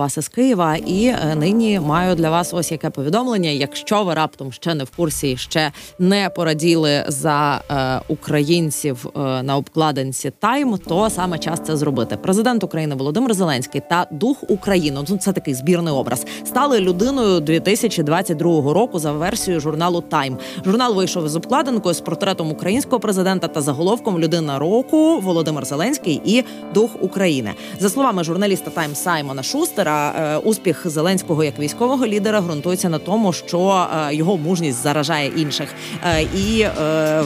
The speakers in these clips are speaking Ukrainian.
вас із Києва. І е, нині маю для вас ось яке повідомлення. Якщо ви раптом ще не в курсі, ще не пораділи за е, українців е, на обкладинці Тайм, то саме час це зробити. Президент України Володимир Зеленський та дух України. Ну це такий збірний образ. Стали людиною 2022 року за версією журналу Тайм. Журнал вийшов із обкладинкою з портретом українського президента та заголовком Людина року Володимир Зеленський і дух України. За словами журналіста Тайм Саймона Шустера, е, успіх Зеленського як військового лідера ґрунтується на тому, що е, його мужність заражає інших. Е, І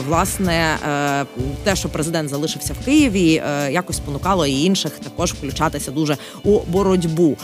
власне те, що президент залишився в Києві, якось спонукало і інших також включатися дуже у боротьбу.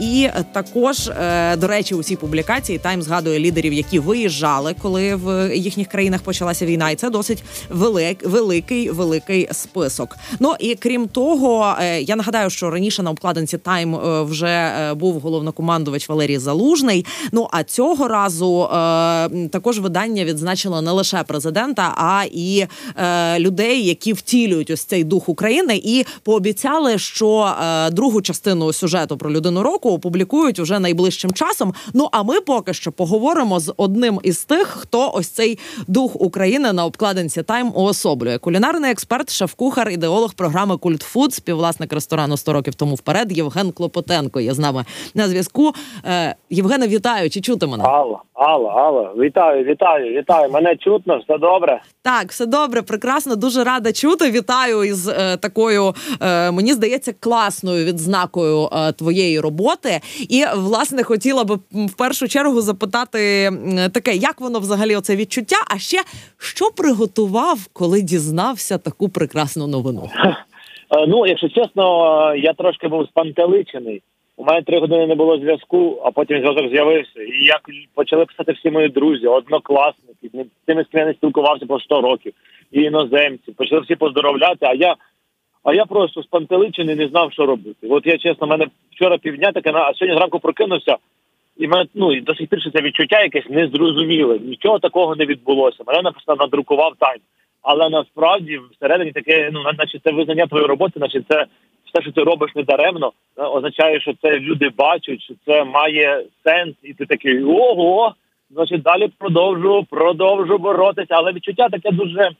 І також, до речі, у цій публікації Тайм згадує лідерів, які виїжджали, коли в їхніх країнах почалася війна, і це досить велик, великий великий список. Ну і крім того, я нагадаю, що раніше на обкладинці Тайм е, е, був головнокомандувач Валерій Залужний. Ну а цього разу е, також видання відзначило не лише президента, а і е, людей, які втілюють ось цей дух України, і пообіцяли, що другу частину сюжету про людину року опублікують уже найближчим часом. Ну а ми поки що поговоримо з одним із тих, хто ось цей дух України на обкладинці Тайм уособлює. Кулінарний експерт, шеф-кухар, ідеолог програми Культфуд, співвласник ресторану «100 років тому вперед. Євген Клопотенко є з нами на зв'язку. Е, Євгене, вітаю! Чи чути мене? Алло, алло, алло, вітаю, вітаю, вітаю. Мене чутно, все добре. Так, все добре, прекрасно, дуже рада чути. Вітаю із е, такою, е, мені здається, класною відзнакою е, твоєї роботи. І власне хотіла би в першу чергу запитати таке, як воно взагалі оце відчуття? А ще що приготував, коли дізнався таку прекрасну новину? Е, Ну, якщо чесно, е, я трошки був спантеличений. У мене три години не було зв'язку, а потім зв'язок з'явився. І як почали писати всі мої друзі, однокласники, тими, з ким я не спілкувався по 100 років, і іноземці, почали всі поздоровляти, а я. А я просто спантеличений, не знав, що робити. От я чесно, в мене вчора півдня таке, а сьогодні зранку прокинувся, і мене ну і до сих пір це відчуття якесь незрозуміле. Нічого такого не відбулося. Мене написано надрукував тайм. Але насправді всередині таке, ну наче це визнання твоєї роботи, наче це все, що ти робиш недаремно, е, означає, що це люди бачать, що це має сенс, і ти такий ого. Значить, далі продовжу, продовжу боротися. Але відчуття таке дуже.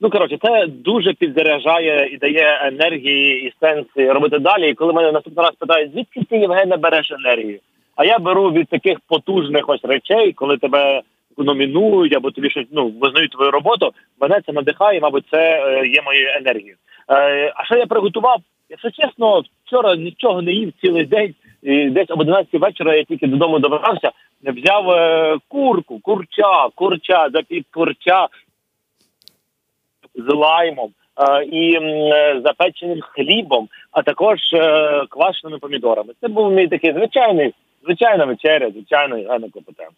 Ну коротше, це дуже підзаряджає і дає енергії і сенс робити далі. І коли мене наступний раз питають, звідки ти Євгене береш енергію? А я беру від таких потужних ось речей, коли тебе номінують або тобі щось ну визнають твою роботу. Мене це надихає, мабуть, це е, є моєю енергією. Е, а що я приготував? Якщо чесно, вчора нічого не їв цілий день. І десь об 11 вечора я тільки додому добрався, взяв е, курку, курча, курча, запік курча з лаймом е, і е, запеченим хлібом, а також квашеними помідорами. Це був мій такий звичайний, звичайна вечеря, звичайний Євгена Клопотенко.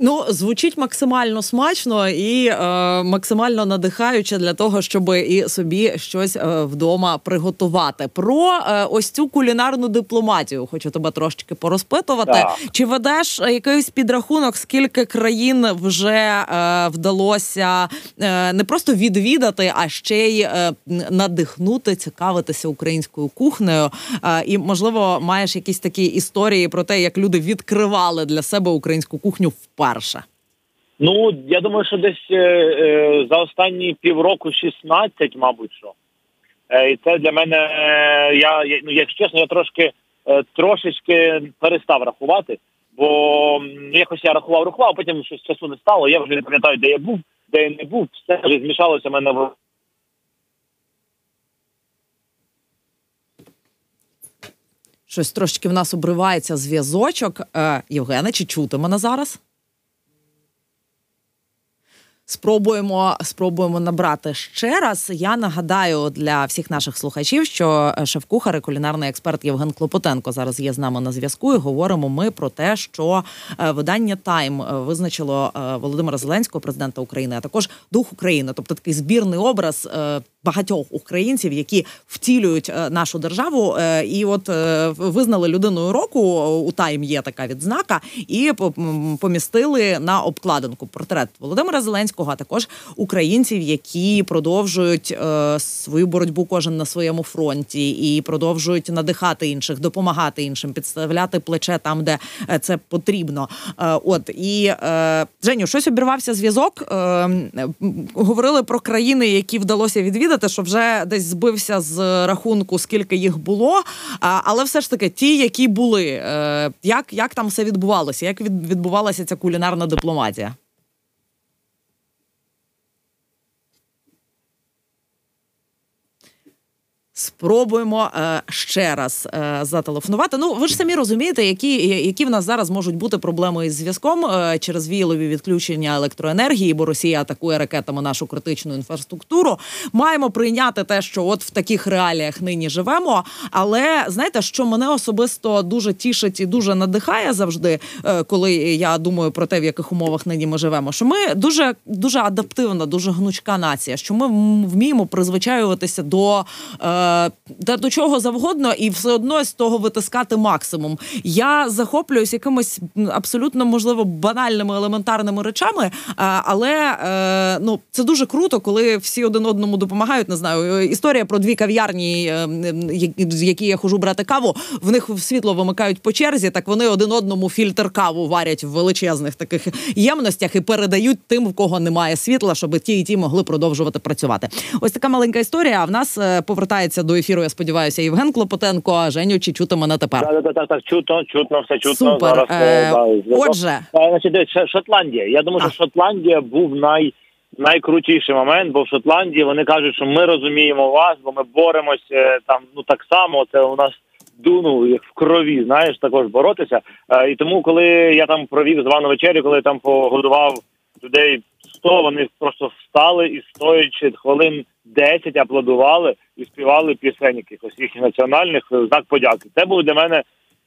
Ну, звучить максимально смачно і е, максимально надихаюче для того, щоб і собі щось е, вдома приготувати. Про е, ось цю кулінарну дипломатію хочу тебе трошечки порозпитувати. Так. Чи ведеш е, якийсь підрахунок, скільки країн вже е, вдалося е, не просто відвідати, а ще й е, надихнути, цікавитися українською кухнею? Е, і можливо, маєш якісь такі історії про те, як люди відкривали для себе українську кухню вперше. Ну я думаю, що десь е, е, за останні півроку 16, мабуть, що. Е, і це для мене, е, я, ну, якщо чесно, я трошки е, трошечки перестав рахувати, бо м, якось я рахував, рахував, а потім щось часу не стало. Я вже не пам'ятаю, де я був, де я не був, все вже змішалося в мене в Щось трошечки в нас обривається зв'язочок. Е, Євгене, чи чути мене зараз? Спробуємо, спробуємо набрати ще раз. Я нагадаю для всіх наших слухачів, що шеф-кухар і кулінарний експерт Євген Клопотенко зараз є з нами на зв'язку. І говоримо ми про те, що е, видання Тайм е, визначило е, Володимира Зеленського, президента України, а також дух України, тобто такий збірний образ е, багатьох українців, які втілюють е, нашу державу, е, і от е, визнали людиною року. У тайм є така відзнака, і помістили на обкладинку портрет Володимира Зеленського, а також українців, які продовжують свою боротьбу кожен на своєму фронті і продовжують надихати інших, допомагати іншим, підставляти плече там, де це потрібно. От і Женю, щось обірвався зв'язок. Говорили про країни, які вдалося відвідати відвідати, що вже десь збився з рахунку, скільки їх було. Але все ж таки, ті, які були, е, як як там все відбувалося? Як відбувалася ця кулінарна дипломатія? Спробуємо е, ще раз е, зателефонувати. Ну ви ж самі розумієте, які які в нас зараз можуть бути проблеми із зв'язком е, через віялові відключення електроенергії, бо Росія атакує ракетами нашу критичну інфраструктуру. Маємо прийняти те, що от в таких реаліях нині живемо. Але знаєте, що мене особисто дуже тішить і дуже надихає завжди, е, коли я думаю про те, в яких умовах нині ми живемо. Що ми дуже дуже адаптивна, дуже гнучка нація, що ми вміємо призвичаюватися до. Е, та до чого завгодно, і все одно з того витискати максимум. Я захоплююсь якимось абсолютно можливо банальними елементарними речами, але е, ну це дуже круто, коли всі один одному допомагають. Не знаю, історія про дві кав'ярні, е, з які я хожу брати каву. В них світло вимикають по черзі. Так вони один одному фільтр каву варять в величезних таких ємностях і передають тим, в кого немає світла, щоб ті і ті могли продовжувати працювати. Ось така маленька історія. А в нас е, повертається долучається до ефіру. Я сподіваюся, Євген Клопотенко. А Женю, чи чути мене тепер? Так, так, так, так, чутно, чутно, все чутно. Супер. Зараз, е, е Отже, е, значить, дивіться, Шотландія. Я думаю, що Шотландія був най. Найкрутіший момент, бо в Шотландії вони кажуть, що ми розуміємо вас, бо ми боремося е, там. Ну так само це у нас дуну як в крові. Знаєш, також боротися. І тому, коли я там провів звану вечерю, коли я там погодував людей 100, вони просто встали і стоячи хвилин 10 аплодували і співали пісень якихось їхніх національних е, знак подяки. Це був для мене.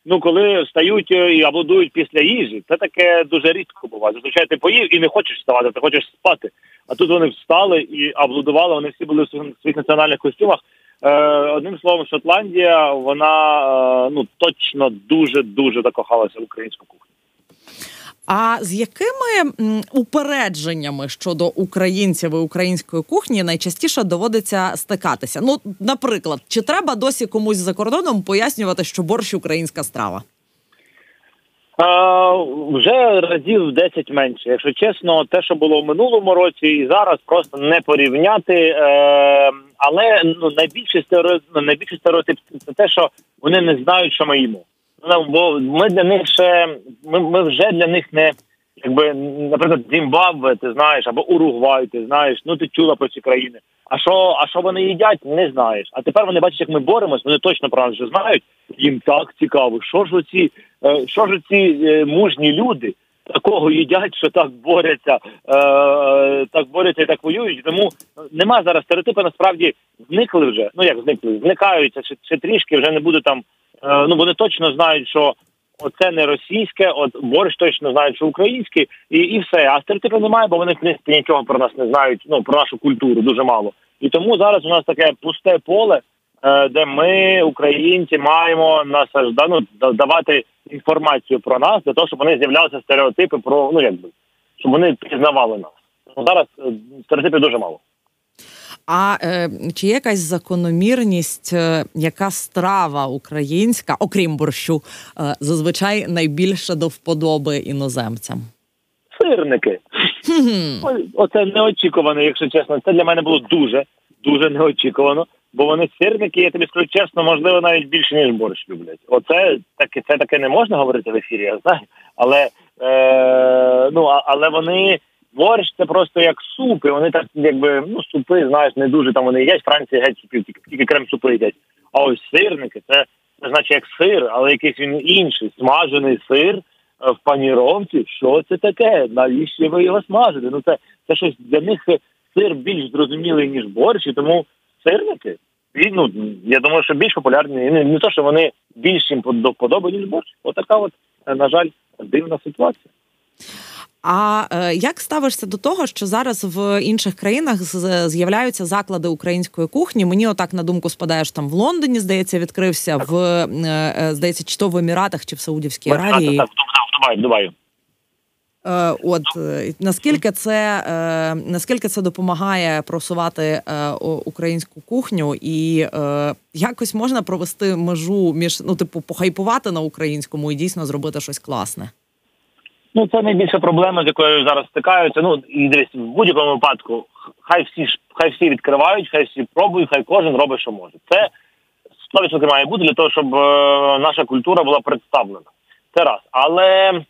Ну, коли встають е, і аплодують після їжі, це таке дуже рідко буває. Зазвичай ти поїв і не хочеш вставати, ти хочеш спати. А тут вони встали і аплодували. Вони всі були в своїх національних костюмах. Е, Одним словом, Шотландія, вона е, ну точно дуже дуже закохалася в українську кухню. А з якими упередженнями щодо українців і української кухні найчастіше доводиться стикатися? Ну, наприклад, чи треба досі комусь за кордоном пояснювати, що борщ українська страва? А, Вже разів 10 менше. Якщо чесно, те, що було в минулому році, і зараз просто не порівняти. Е, Але ну найбільший стереотип, найбільший стереотип це те, що вони не знають, що ми їмо. Ну, бо ми для них ще ми, ми вже для них не якби, наприклад, Зімбабве, ти знаєш, або Уругвай, ти знаєш, ну ти чула про ці країни. А що, а що вони їдять, не знаєш. А тепер вони бачать, як ми боремось, вони точно про нас вже знають. Їм так цікаво. Що ж оці, е, що ж оці е, мужні люди такого їдять, що так борються, е, так борються і так воюють. Тому нема зараз стереотипи, насправді зникли вже. Ну як зникли, зникаються ще, ще трішки, вже не буде там. Е, ну вони точно знають, що оце не російське, от борщ точно знають, що українське, і і все. А стереотипів немає, бо вони в принципі нічого про нас не знають. Ну про нашу культуру дуже мало. І тому зараз у нас таке пусте поле, е, де ми, українці, маємо насажда, ну, давати інформацію про нас для того, щоб вони з'являлися стереотипи про ну якби щоб вони пізнавали нас. Ну, Зараз е, стереотипів дуже мало. А е, чи є якась закономірність, е, яка страва українська, окрім борщу, е, зазвичай найбільше до вподоби іноземцям? Сирники. Оце неочікувано, якщо чесно. Це для мене було дуже дуже неочікувано. Бо вони сирники, я тобі скажу чесно, можливо, навіть більше ніж борщ люблять. Оце таке, це таке не можна говорити в ефірі, я знаю. Але е, ну але вони борщ це просто як супи. Вони так, якби ну супи, знаєш, не дуже там вони їдять. Франції геть супів, тільки, тільки крем супи їдять. А ось сирники, це це значить як сир, але якийсь він інший. Смажений сир е, в паніровці. Що це таке? Навіщо ви його смажите? Ну це це щось для них сир більш зрозумілий ніж борщ, і тому сирники. І, ну, я думаю, що більш популярні не, не то, що вони більш їм до вподоби, ніж борщ. Отака, от, на жаль, дивна ситуація. А е, як ставишся до того, що зараз в інших країнах з'являються заклади української кухні? Мені отак на думку спадає, що там в Лондоні здається відкрився в е, е, здається, чи то в Еміратах, чи в Саудівській Аравії. Так, в Дубаї, в Дубаї. От наскільки це наскільки це допомагає просувати українську кухню, і якось можна провести межу між ну, типу, похайпувати на українському і дійсно зробити щось класне? Ну це найбільша проблема, з якою зараз стикаються. Ну і десь в будь-якому випадку, хай всі хай всі відкривають, хай всі пробують, хай кожен робить, що може. Це 100% має бути для того, щоб е, наша культура була представлена. Це раз. Але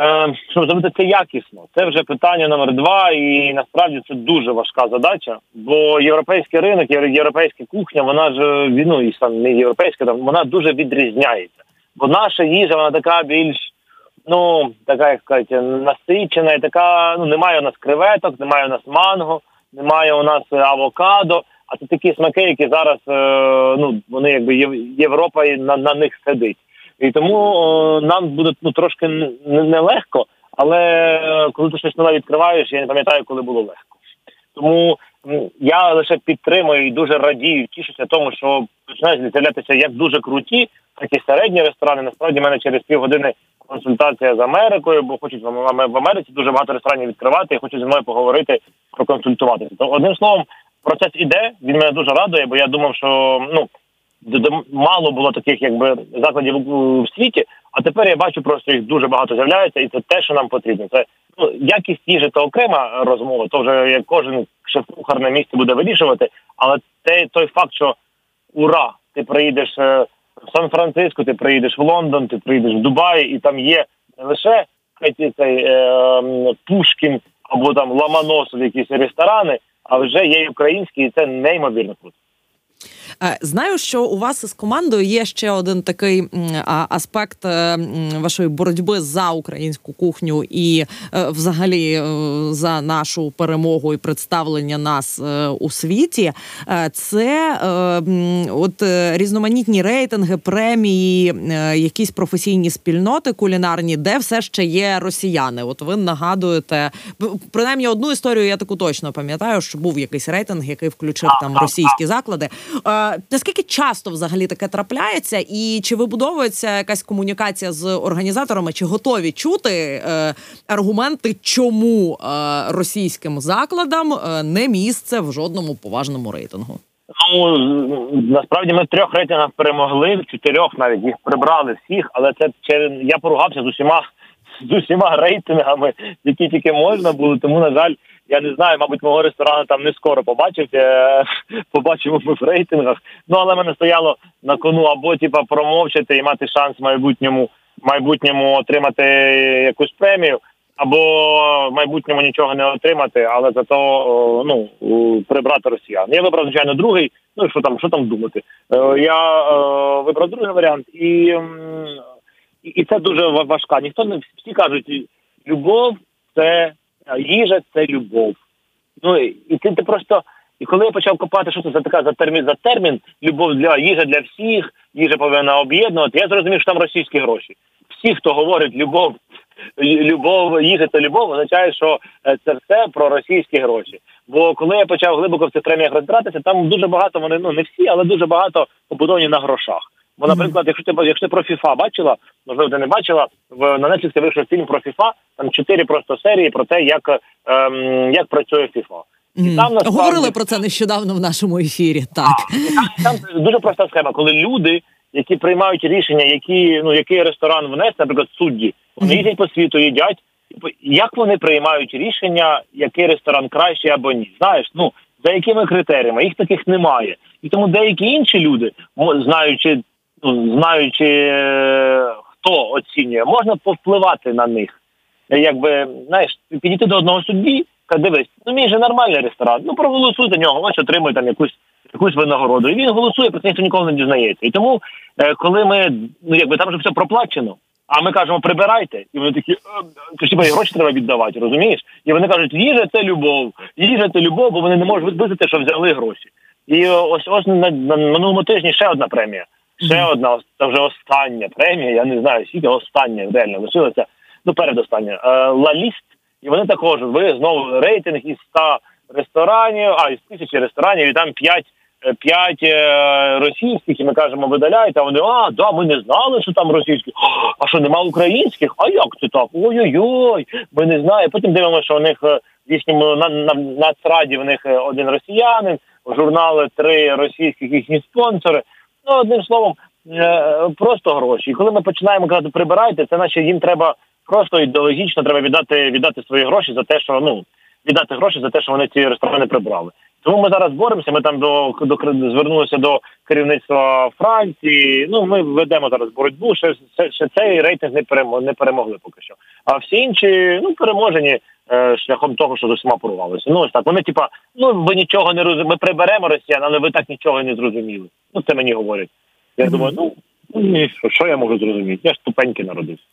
е, щоб зробити це якісно, це вже питання номер два, і насправді це дуже важка задача. Бо європейський ринок, європейська кухня, вона ж ну і сам не європейська, там вона дуже відрізняється. Бо наша їжа вона така більш ну така як сказати, насичена, і така. Ну немає у нас креветок, немає у нас манго, немає у нас авокадо. А це такі смаки, які зараз е, ну вони якби Європа на на них сидить. І тому е, нам буде ну трошки нелегко, але е, коли ти щось нове відкриваєш, я не пам'ятаю, коли було легко. Тому я лише підтримую і дуже радію, тішуся тому, що починають з'являтися як дуже круті, так і середні ресторани. Насправді в мене через півгодини консультація з Америкою, бо хочуть в Америці дуже багато ресторанів відкривати і хочуть зі мною поговорити проконсультуватися. То одним словом, процес іде. Він мене дуже радує, бо я думав, що ну мало було таких, якби закладів в світі. А тепер я бачу, просто їх дуже багато з'являється, і це те, що нам потрібно. Це ну якість їжі це окрема розмова. То вже як кожен шеф-кухар на місці буде вирішувати. Але те той факт, що ура, ти приїдеш е, в Сан-Франциско, ти приїдеш в Лондон, ти приїдеш в Дубай, і там є не лише цей е, Пушкін або там Ламаносов, якісь ресторани, а вже є українські, і це неймовірно круто. Е, знаю, що у вас із командою є ще один такий аспект е, вашої боротьби за українську кухню і, е, взагалі, за нашу перемогу і представлення нас у світі. Це от різноманітні рейтинги, премії, якісь професійні спільноти кулінарні, де все ще є росіяни. От ви нагадуєте принаймні одну історію. Я таку точно пам'ятаю, що був якийсь рейтинг, який включив там російські заклади. Наскільки часто взагалі таке трапляється, і чи вибудовується якась комунікація з організаторами, чи готові чути е, аргументи, чому е, російським закладам е, не місце в жодному поважному рейтингу? Ну насправді ми в трьох рейтингах перемогли, в чотирьох навіть їх прибрали всіх, але це через я поругався з усіма з усіма рейтингами, які тільки можна було. Тому на жаль, я не знаю, мабуть, мого ресторану там не скоро побачить. Побачимо ми в рейтингах. Ну але мене стояло на кону або типа промовчати і мати шанс в майбутньому майбутньому отримати якусь премію, або в майбутньому нічого не отримати, але зато ну прибрати росіян. Я вибрав звичайно другий. Ну що там, що там думати? Е, я е, вибрав другий варіант, і і це дуже важка. Ніхто не всі кажуть, любов це їжа це любов. Ну і ти, ти просто. І коли я почав копати, що це за така за термін за термін, любов для їжа для всіх, їжа повинна об'єднувати. Я зрозумів, що там російські гроші. Всі, хто говорить любов, любов, їжа це любов, означає, що е, це все про російські гроші. Бо коли я почав глибоко в цих преміях розбиратися, там дуже багато вони ну не всі, але дуже багато побудовані на грошах. Бо, наприклад, якщо ти якщо ти про ФІФА бачила, можливо, ти не бачила в на Netflix вийшов фільм про ФІФА, там чотири просто серії про те, як ем, як працює ФІФА. І там насправді... говорили про це нещодавно в нашому ефірі. Так а, там, там дуже проста схема, коли люди, які приймають рішення, які ну який ресторан внести, наприклад, судді, вони їздять по світу, їдять. Як вони приймають рішення, який ресторан краще або ні? Знаєш, ну за якими критеріями їх таких немає, і тому деякі інші люди, знаючи Ну, знаючи, хто оцінює, можна повпливати на них. Якби знаєш, підійти до одного судді, каже, дивись, ну мій же нормальний ресторан. Ну проголосуй за нього, ось отримує там якусь якусь винагороду. І він голосує, про це ніхто ніколи не дізнається. І тому, е, коли ми ну якби там вже все проплачено, а ми кажемо, прибирайте, і вони такі хіба гроші треба віддавати, розумієш? І вони кажуть, їжа це любов, їжа це любов, бо вони не можуть визнати, що взяли гроші. І ось ось на, на минулому тижні ще одна премія. Ще одна це вже остання премія. Я не знаю, скільки остання реально лишилася. ну передостання Лаліст, і вони також ви знову рейтинг із 100 ресторанів, а із тисячі ресторанів, і там 5 П'ять російських, і ми кажемо, видаляйте. А вони а да, ми не знали, що там російські. А що нема українських? А як це так? Ой-ой-ой, ми не знаємо. Потім дивимося, що у них в їхньому на, на нацраді в них один росіянин, журнали три російських їхні спонсори. Ну одним словом, Е, просто гроші. І коли ми починаємо казати прибирайте, це наче їм треба просто ідеологічно треба віддати віддати свої гроші за те, що ну віддати гроші за те, що вони ці ресторани прибрали. Тому ми зараз боремося. Ми там до до звернулися до керівництва Франції. Ну ми ведемо зараз боротьбу. Ще ще, ще цей рейтинг не перемогли, не перемогли поки що. А всі інші ну переможені шляхом того, що з усіма порвалися. Ну ось так. Вони типа, ну ви нічого не розуміли, Ми приберемо росіян, але ви так нічого не зрозуміли. Ну це мені говорять. Я думаю, ну, ні, що, що я можу зрозуміти? Я ж тупенький народився.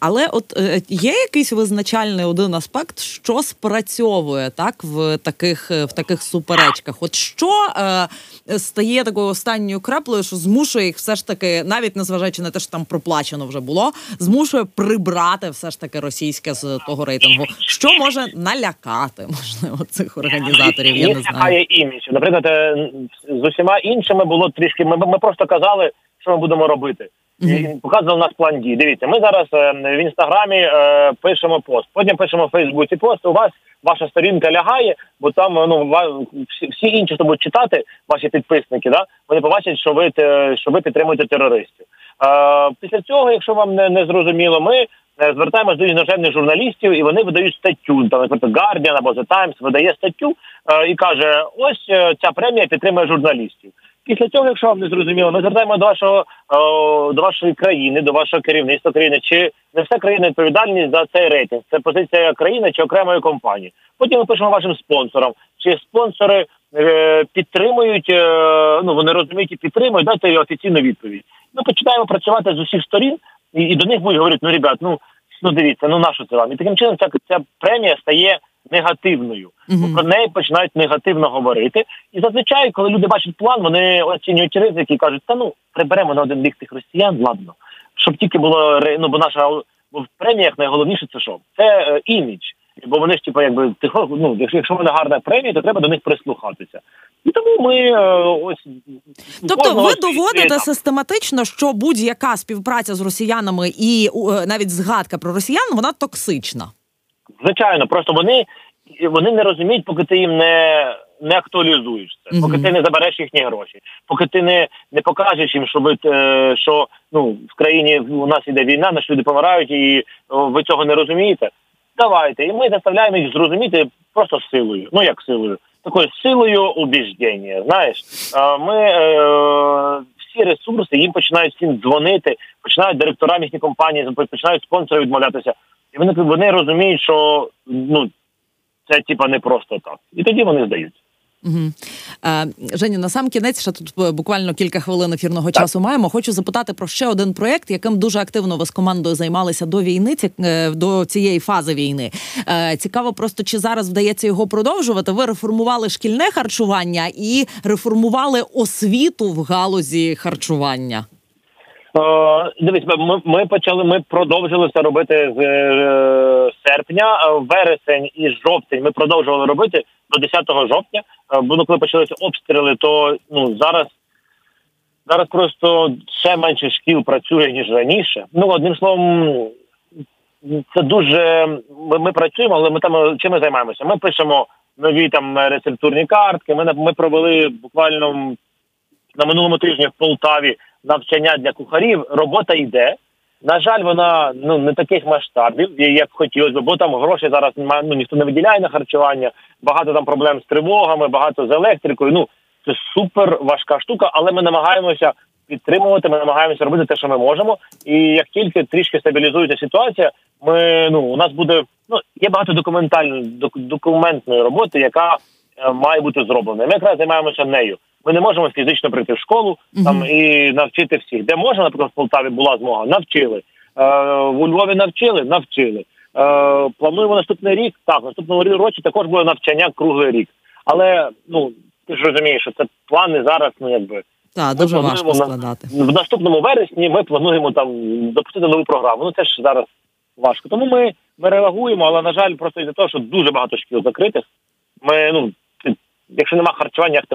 Але от е, є якийсь визначальний один аспект, що спрацьовує так в таких е, в таких суперечках. От що е, стає такою останньою краплею, що змушує їх все ж таки, навіть незважаючи на те, що там проплачено вже було, змушує прибрати все ж таки російське з того рейтингу. Що може налякати можливо цих організаторів? Я не знаю. імідж. Наприклад, е, з усіма іншими було трішки. Ми ми просто казали, що ми будемо робити. І показував нас план дій. Дивіться, ми зараз е, в інстаграмі е, пишемо пост. Потім пишемо в Фейсбуці пост. У вас ваша сторінка лягає, бо там ну всі, всі інші, хто будуть читати, ваші підписники, да вони побачать, що ви що ви підтримуєте терористів. Е, Після цього, якщо вам не, не зрозуміло, ми е, звертаємось до іноземних журналістів, і вони видають статтю. Там наприклад, Guardian або The Times видає статтю е, і каже: ось е, ця премія підтримує журналістів. Після цього, якщо вам не зрозуміло, ми звертаємо до вашого до вашої країни, до вашого керівництва країни, чи не вся країна відповідальність за цей рейтинг? Це позиція країни чи окремої компанії. Потім ми пишемо вашим спонсорам, чи спонсори е, підтримують, е, ну вони розуміють і підтримують, дайте офіційну відповідь. Ми починаємо працювати з усіх сторін, і, і до них будуть говорити: ну ребят, ну ну дивіться, ну нащо це вам? І таким чином ця ця премія стає негативною. Бо про неї починають негативно говорити. І зазвичай, коли люди бачать план, вони оцінюють ризики і кажуть, та ну приберемо на один бік тих росіян, ладно, щоб тільки було ну, бо наша бо в преміях найголовніше це що? Це е, імідж. Бо вони ж, типу, якби тихо, ну, якщо вони гарна премія, то треба до них прислухатися. І тому ми е, ось тобто, ви доводите систематично, що будь-яка співпраця з росіянами і е, навіть згадка про росіян, вона токсична. Звичайно, просто вони вони не розуміють, поки ти їм не не актуалізуєш це, поки ти не забереш їхні гроші, поки ти не не покажеш їм, що ви е, що ну в країні у нас іде війна, наші люди помирають, і ви цього не розумієте. Давайте, і ми заставляємо їх зрозуміти просто силою. Ну як силою, такою силою убіждення. Знаєш, ми е, всі ресурси їм починають всім дзвонити, починають директорам їхні компанії, починають спонсори відмовлятися. І вони вони розуміють, що ну це типа не просто так. І тоді вони здаються. Угу. Е, Женю, на сам кінець ще тут е, буквально кілька хвилин ефірного так. часу маємо. Хочу запитати про ще один проєкт, яким дуже активно ви з командою займалися до війни, е, до цієї фази війни. Цікаво, просто чи зараз вдається його продовжувати. Ви реформували шкільне харчування і реформували освіту в галузі харчування. Е, дивись, ми ми почали. Ми продовжили це робити з е, серпня, вересень і жовтень. Ми продовжували робити до 10 жовтня. Е, бо ну, коли почалися обстріли, то ну зараз зараз просто ще менше шкіл працює ніж раніше. Ну одним словом, це дуже ми, ми працюємо, але ми там чим ми займаємося? Ми пишемо нові там рецептурні картки. Ми ми провели буквально на минулому тижні в Полтаві навчання для кухарів. Робота йде. На жаль, вона ну не таких масштабів, як хотілося, бо там гроші зараз немає, ну ніхто не виділяє на харчування. Багато там проблем з тривогами, багато з електрикою. Ну це супер важка штука, але ми намагаємося підтримувати. Ми намагаємося робити те, що ми можемо. І як тільки трішки стабілізується ситуація, ми ну у нас буде ну є багато документальної документної роботи, яка має бути зроблена. Ми якраз займаємося нею. Ми не можемо фізично прийти в школу там і навчити всіх. Де можна, наприклад, в Полтаві була змога, навчили. Е, У Львові навчили, навчили. Е, Плануємо наступний рік. Так, наступному році також буде навчання круглий рік. Але ну ти ж розумієш, що це плани зараз, ну якби. Так, дуже важко складати. В наступному вересні ми плануємо там запустити нову програму. Ну це ж зараз важко. Тому ми, ми реагуємо, але на жаль, просто із-за того, що дуже багато шкіл закритих. Ми ну якщо нема харчування, як